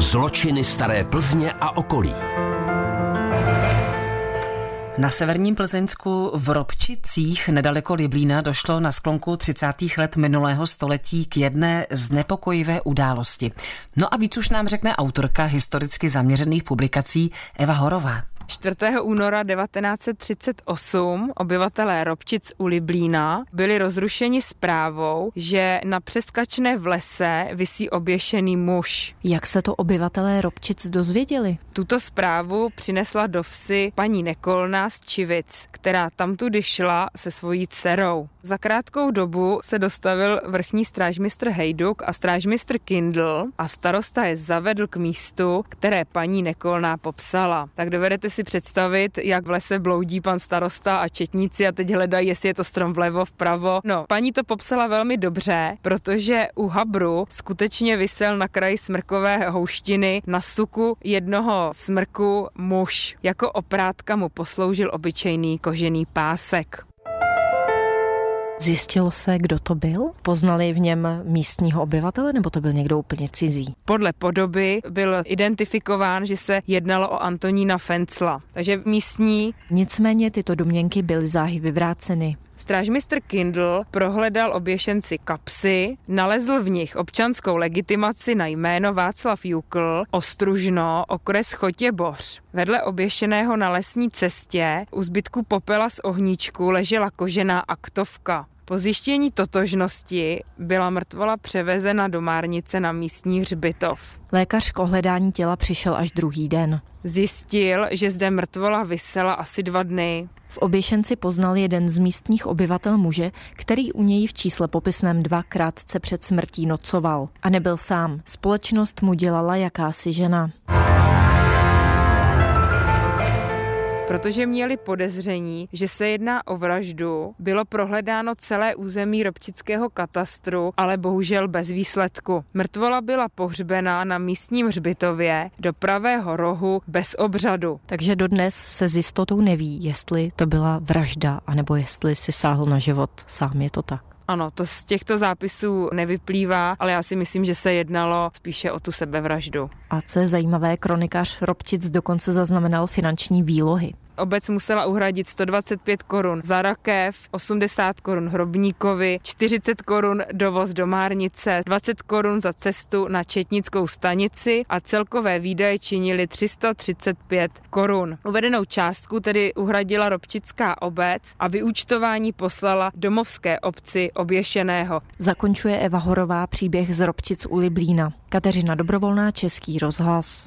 Zločiny staré Plzně a okolí. Na severním Plzeňsku v Robčicích nedaleko Liblína došlo na sklonku 30. let minulého století k jedné znepokojivé události. No a víc už nám řekne autorka historicky zaměřených publikací Eva Horová. 4. února 1938 obyvatelé Robčic u Liblína byli rozrušeni zprávou, že na přeskačné v lese visí oběšený muž. Jak se to obyvatelé Robčic dozvěděli? Tuto zprávu přinesla do vsi paní Nekolná z Čivic, která tamtudy šla se svojí dcerou. Za krátkou dobu se dostavil vrchní strážmistr Hejduk a strážmistr Kindl a starosta je zavedl k místu, které paní Nekolná popsala. Tak dovedete si představit, jak v lese bloudí pan starosta a četníci a teď hledají, jestli je to strom vlevo, vpravo. No, paní to popsala velmi dobře, protože u Habru skutečně vysel na kraji smrkové houštiny na suku jednoho smrku muž. Jako oprátka mu posloužil obyčejný kožený pásek. Zjistilo se, kdo to byl? Poznali v něm místního obyvatele nebo to byl někdo úplně cizí? Podle podoby byl identifikován, že se jednalo o Antonína Fencla, takže místní. Nicméně tyto domněnky byly záhy vyvráceny. Strážmistr Kindle prohledal oběšenci kapsy, nalezl v nich občanskou legitimaci na jméno Václav Jukl, Ostružno, okres Chotě Boř. Vedle oběšeného na lesní cestě u zbytku popela z ohníčku ležela kožená aktovka. Po zjištění totožnosti byla mrtvola převezena do Márnice na místní hřbitov. Lékař k ohledání těla přišel až druhý den. Zjistil, že zde mrtvola vysela asi dva dny. V oběšenci poznal jeden z místních obyvatel muže, který u něj v čísle popisném dva krátce před smrtí nocoval. A nebyl sám. Společnost mu dělala jakási žena. Protože měli podezření, že se jedná o vraždu, bylo prohledáno celé území Robčického katastru, ale bohužel bez výsledku. Mrtvola byla pohřbená na místním hřbitově do pravého rohu bez obřadu. Takže dodnes se s jistotou neví, jestli to byla vražda, anebo jestli si sáhl na život sám, je to tak. Ano, to z těchto zápisů nevyplývá, ale já si myslím, že se jednalo spíše o tu sebevraždu. A co je zajímavé, kronikář Robčic dokonce zaznamenal finanční výlohy. Obec musela uhradit 125 korun za rakev, 80 korun hrobníkovi, 40 korun dovoz do Márnice, 20 korun za cestu na Četnickou stanici a celkové výdaje činily 335 korun. Uvedenou částku tedy uhradila Robčická obec a vyúčtování poslala domovské obci oběšeného. Zakončuje Eva Horová příběh z Robčic u Liblína. Kateřina Dobrovolná, Český rozhlas.